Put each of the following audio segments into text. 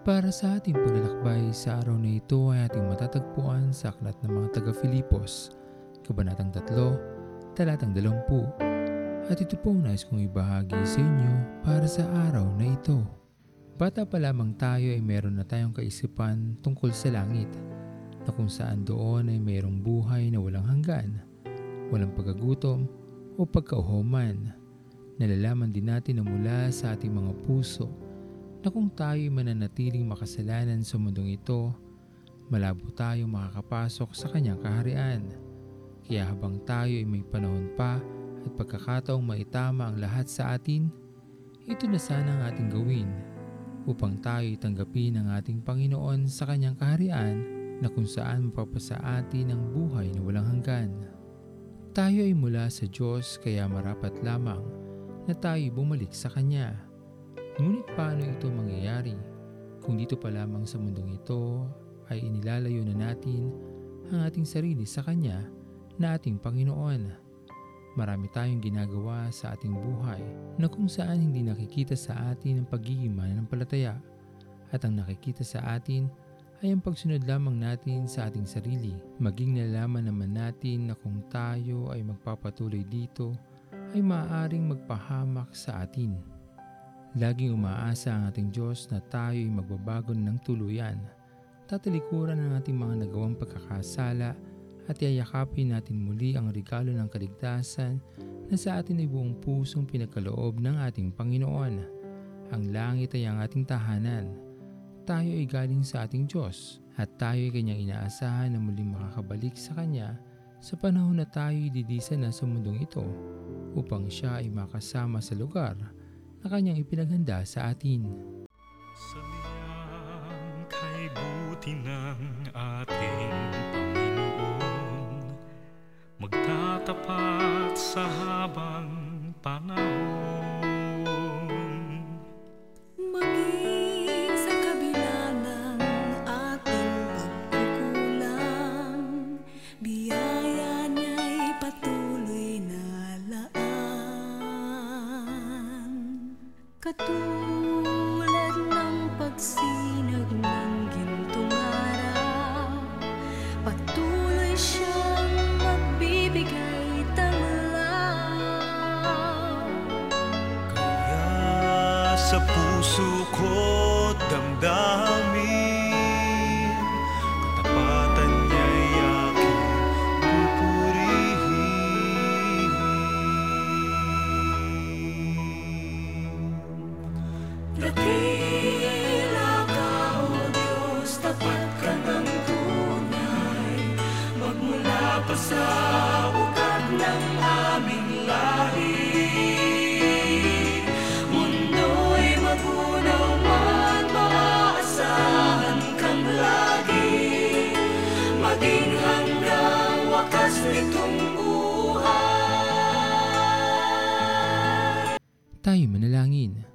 Para sa ating paglalakbay sa araw na ito ay ating matatagpuan sa aklat ng mga taga-Filipos, Kabanatang 3, Talatang 20. At ito po nais kong ibahagi sa inyo para sa araw na ito. Bata pa lamang tayo ay meron na tayong kaisipan tungkol sa langit, na kung saan doon ay mayroong buhay na walang hanggan, walang pagkagutom o pagkauhoman. Nalalaman din natin na mula sa ating mga puso na kung tayo'y mananatiling makasalanan sa mundong ito, malabo tayong makakapasok sa kanyang kaharian. Kaya habang tayo ay may panahon pa at pagkakataong maitama ang lahat sa atin, ito na sana ang ating gawin upang tayo'y tanggapin ang ating Panginoon sa kanyang kaharian na kung saan mapapasa atin ang buhay na walang hanggan. Tayo ay mula sa Diyos kaya marapat lamang na tayo bumalik sa Kanya. Ngunit paano ito mangyayari kung dito pa lamang sa mundong ito ay inilalayo na natin ang ating sarili sa Kanya na ating Panginoon? Marami tayong ginagawa sa ating buhay na kung saan hindi nakikita sa atin ang pagiging mananampalataya at ang nakikita sa atin ay ang pagsunod lamang natin sa ating sarili. Maging nalaman naman natin na kung tayo ay magpapatuloy dito ay maaaring magpahamak sa atin. Laging umaasa ang ating Diyos na tayo ay magbabago ng tuluyan. Tatalikuran ang ating mga nagawang pagkakasala at yayakapin natin muli ang regalo ng kaligtasan na sa atin ay buong pusong pinagkaloob ng ating Panginoon. Ang langit ay ang ating tahanan. Tayo ay galing sa ating Diyos at tayo ay kanyang inaasahan na muling makakabalik sa Kanya sa panahon na tayo didisa na sa mundong ito upang siya ay makasama sa lugar na kanyang ipinaghanda sa atin. Sabihan kay buti ng ating Panginoon Magtatapat sa habang panahon Katulad ng pagsinag ng Dakila ka, O Diyos, tapat ng tunay. Magmula pa sa ugat ng aming lahi. Mundo'y magunaw man, maaasahan kang lagi. Maging hanggang wakas nitong buhay. Tayo manalangin.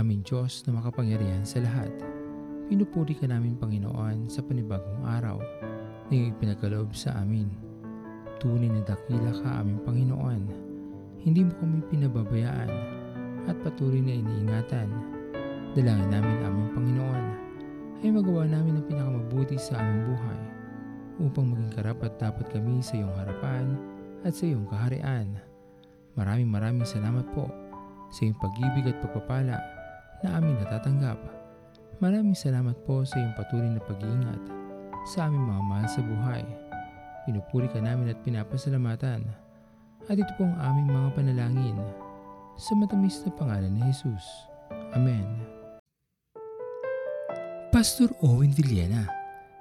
Aming Diyos na makapangyarihan sa lahat. Pinupuri ka namin Panginoon sa panibagong araw na iyong ipinagkaloob sa amin. Tunay na dakila ka aming Panginoon. Hindi mo kami pinababayaan at patuloy na iniingatan. Dalangin namin aming Panginoon ay magawa namin ang pinakamabuti sa aming buhay upang maging karapat dapat kami sa iyong harapan at sa iyong kaharian. Maraming maraming salamat po sa iyong pag-ibig at pagpapala na amin natatanggap. Maraming salamat po sa iyong patuloy na pag-iingat sa aming mga mahal sa buhay. Pinupuri ka namin at pinapasalamatan. At ito po ang aming mga panalangin sa matamis na pangalan ni Jesus. Amen. Pastor Owen Villena,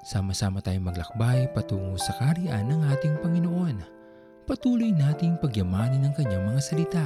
sama-sama tayong maglakbay patungo sa kariyan ng ating Panginoon. Patuloy nating pagyamanin ang kanyang mga salita